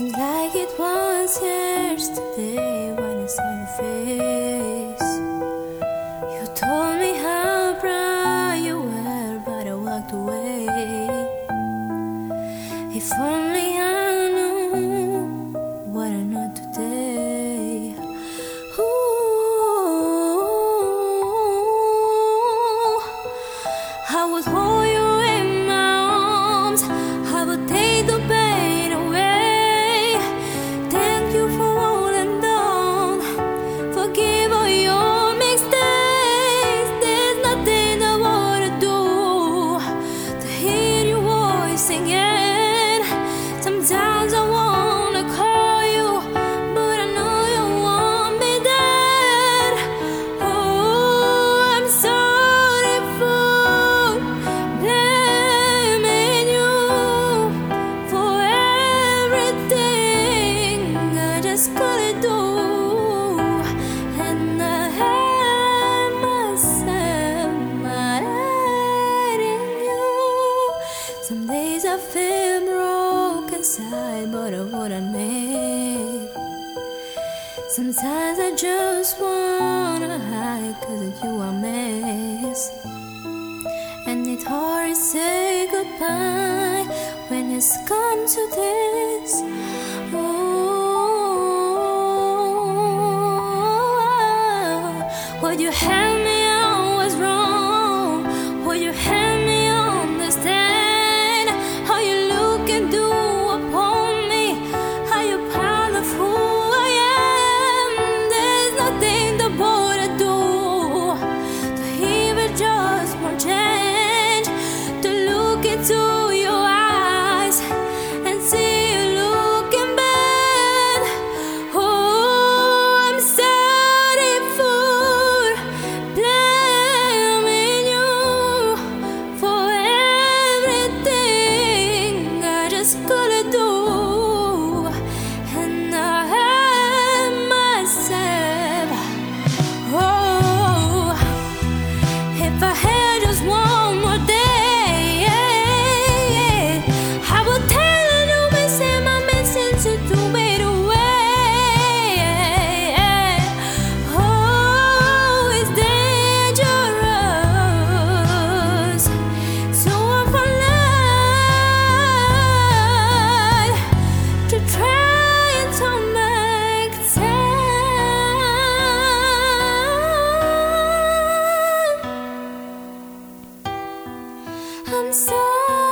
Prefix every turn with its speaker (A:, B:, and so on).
A: Like it was yesterday when I saw your face. You told me how proud you were, but I walked away. If only I knew what I know today. Ooh, I was holding. I feel broken inside, but I wouldn't make. Sometimes I just wanna hide Cause you are mess And it's hard to say goodbye When it's come to this I'm sorry.